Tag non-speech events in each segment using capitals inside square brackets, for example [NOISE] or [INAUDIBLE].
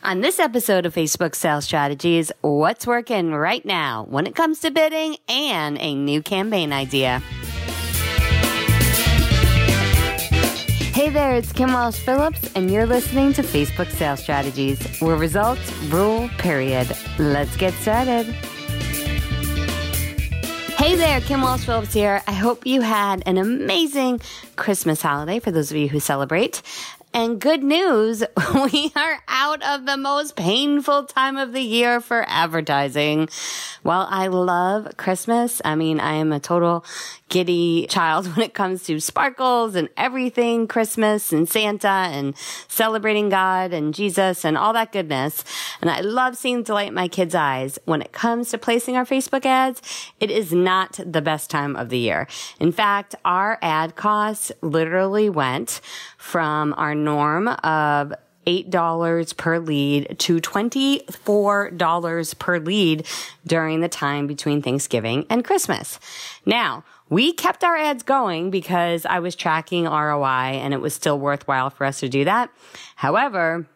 On this episode of Facebook Sales Strategies, what's working right now when it comes to bidding and a new campaign idea. Hey there, it's Kim Walsh Phillips, and you're listening to Facebook Sales Strategies, where results rule, period. Let's get started. Hey there, Kim Walsh Phillips here. I hope you had an amazing Christmas holiday for those of you who celebrate. And good news, [LAUGHS] we are out of the most painful time of the year for advertising. While I love Christmas, I mean, I am a total giddy child [LAUGHS] when it comes to sparkles and everything Christmas and Santa and celebrating God and Jesus and all that goodness. And I love seeing delight in my kids' eyes. When it comes to placing our Facebook ads, it is not the best time of the year. In fact, our ad costs literally went from our norm of $8 per lead to $24 per lead during the time between Thanksgiving and Christmas. Now, we kept our ads going because I was tracking ROI and it was still worthwhile for us to do that. However,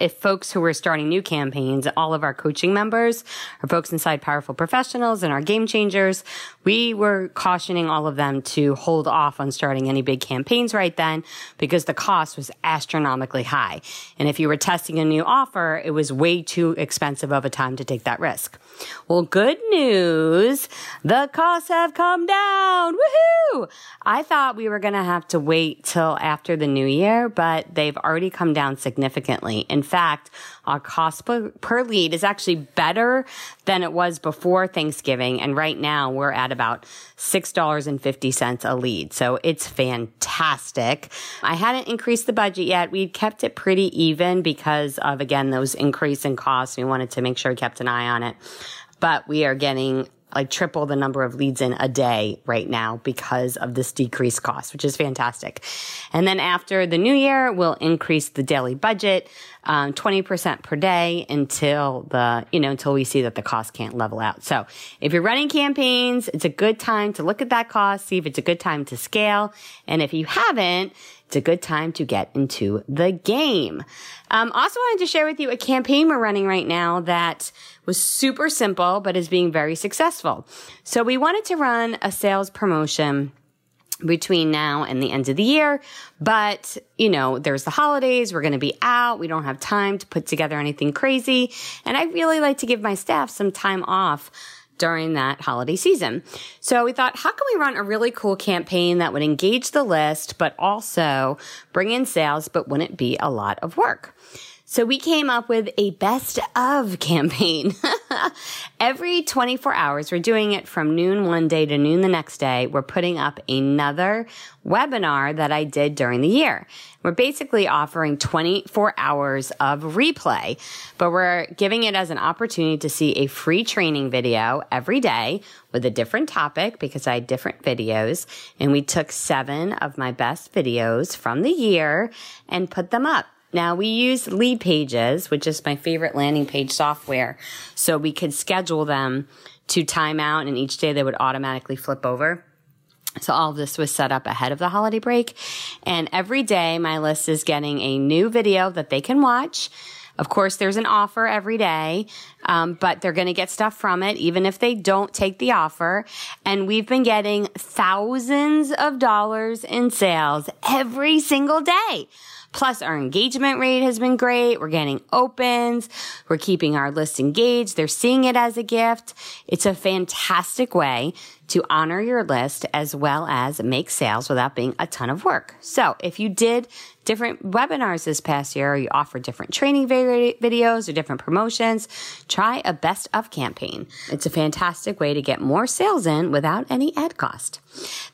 if folks who are starting new campaigns, all of our coaching members, our folks inside Powerful Professionals and our game changers, we were cautioning all of them to hold off on starting any big campaigns right then because the cost was astronomically high. And if you were testing a new offer, it was way too expensive of a time to take that risk. Well, good news. The costs have come down. Woohoo! I thought we were going to have to wait till after the new year, but they've already come down significantly. In fact, our cost per, per lead is actually better than it was before Thanksgiving. And right now we're at about $6.50 a lead. So it's fantastic. I hadn't increased the budget yet. we'd kept it pretty even because of, again, those increase in costs. We wanted to make sure we kept an eye on it. But we are getting like triple the number of leads in a day right now because of this decreased cost, which is fantastic. And then after the new year, we'll increase the daily budget, um, 20% per day until the, you know, until we see that the cost can't level out. So if you're running campaigns, it's a good time to look at that cost, see if it's a good time to scale. And if you haven't, it's a good time to get into the game. Um, also wanted to share with you a campaign we're running right now that was super simple, but is being very successful. So we wanted to run a sales promotion between now and the end of the year. But, you know, there's the holidays. We're going to be out. We don't have time to put together anything crazy. And I really like to give my staff some time off during that holiday season. So we thought, how can we run a really cool campaign that would engage the list, but also bring in sales, but wouldn't be a lot of work? So we came up with a best of campaign. [LAUGHS] Every 24 hours, we're doing it from noon one day to noon the next day. We're putting up another webinar that I did during the year. We're basically offering 24 hours of replay, but we're giving it as an opportunity to see a free training video every day with a different topic because I had different videos and we took seven of my best videos from the year and put them up. Now we use Leadpages, which is my favorite landing page software. So we could schedule them to time out and each day they would automatically flip over. So all of this was set up ahead of the holiday break. And every day my list is getting a new video that they can watch. Of course, there's an offer every day, um, but they're going to get stuff from it, even if they don't take the offer. And we've been getting thousands of dollars in sales every single day. Plus, our engagement rate has been great. We're getting opens. We're keeping our list engaged. They're seeing it as a gift. It's a fantastic way to honor your list as well as make sales without being a ton of work. So if you did different webinars this past year, or you offer different training videos or different promotions, try a best of campaign. It's a fantastic way to get more sales in without any ad cost.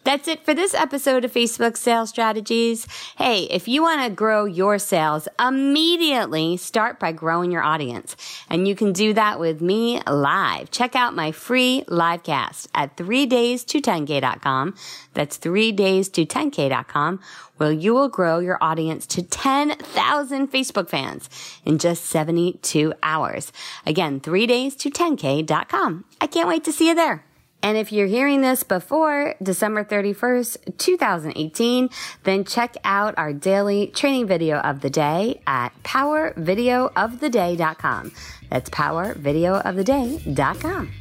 That's it for this episode of Facebook Sales Strategies. Hey, if you want to grow your sales immediately, start by growing your audience. And you can do that with me live. Check out my free live cast at 3days to 10k.com. That's 3days to 10k.com where you will grow your audience to 10,000 Facebook fans in just 72 hours. Again, 3days to 10k.com. I can't wait to see you there. And if you're hearing this before December 31st, 2018, then check out our daily training video of the day at powervideooftheday.com. That's powervideooftheday.com.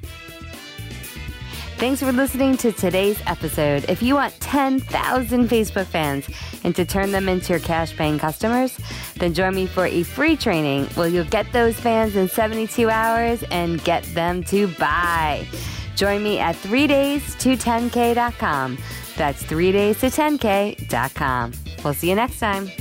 Thanks for listening to today's episode. If you want 10,000 Facebook fans and to turn them into your cash paying customers, then join me for a free training where you'll get those fans in 72 hours and get them to buy. Join me at 3 days to 10k.com. That's 3 days to 10k.com. We'll see you next time.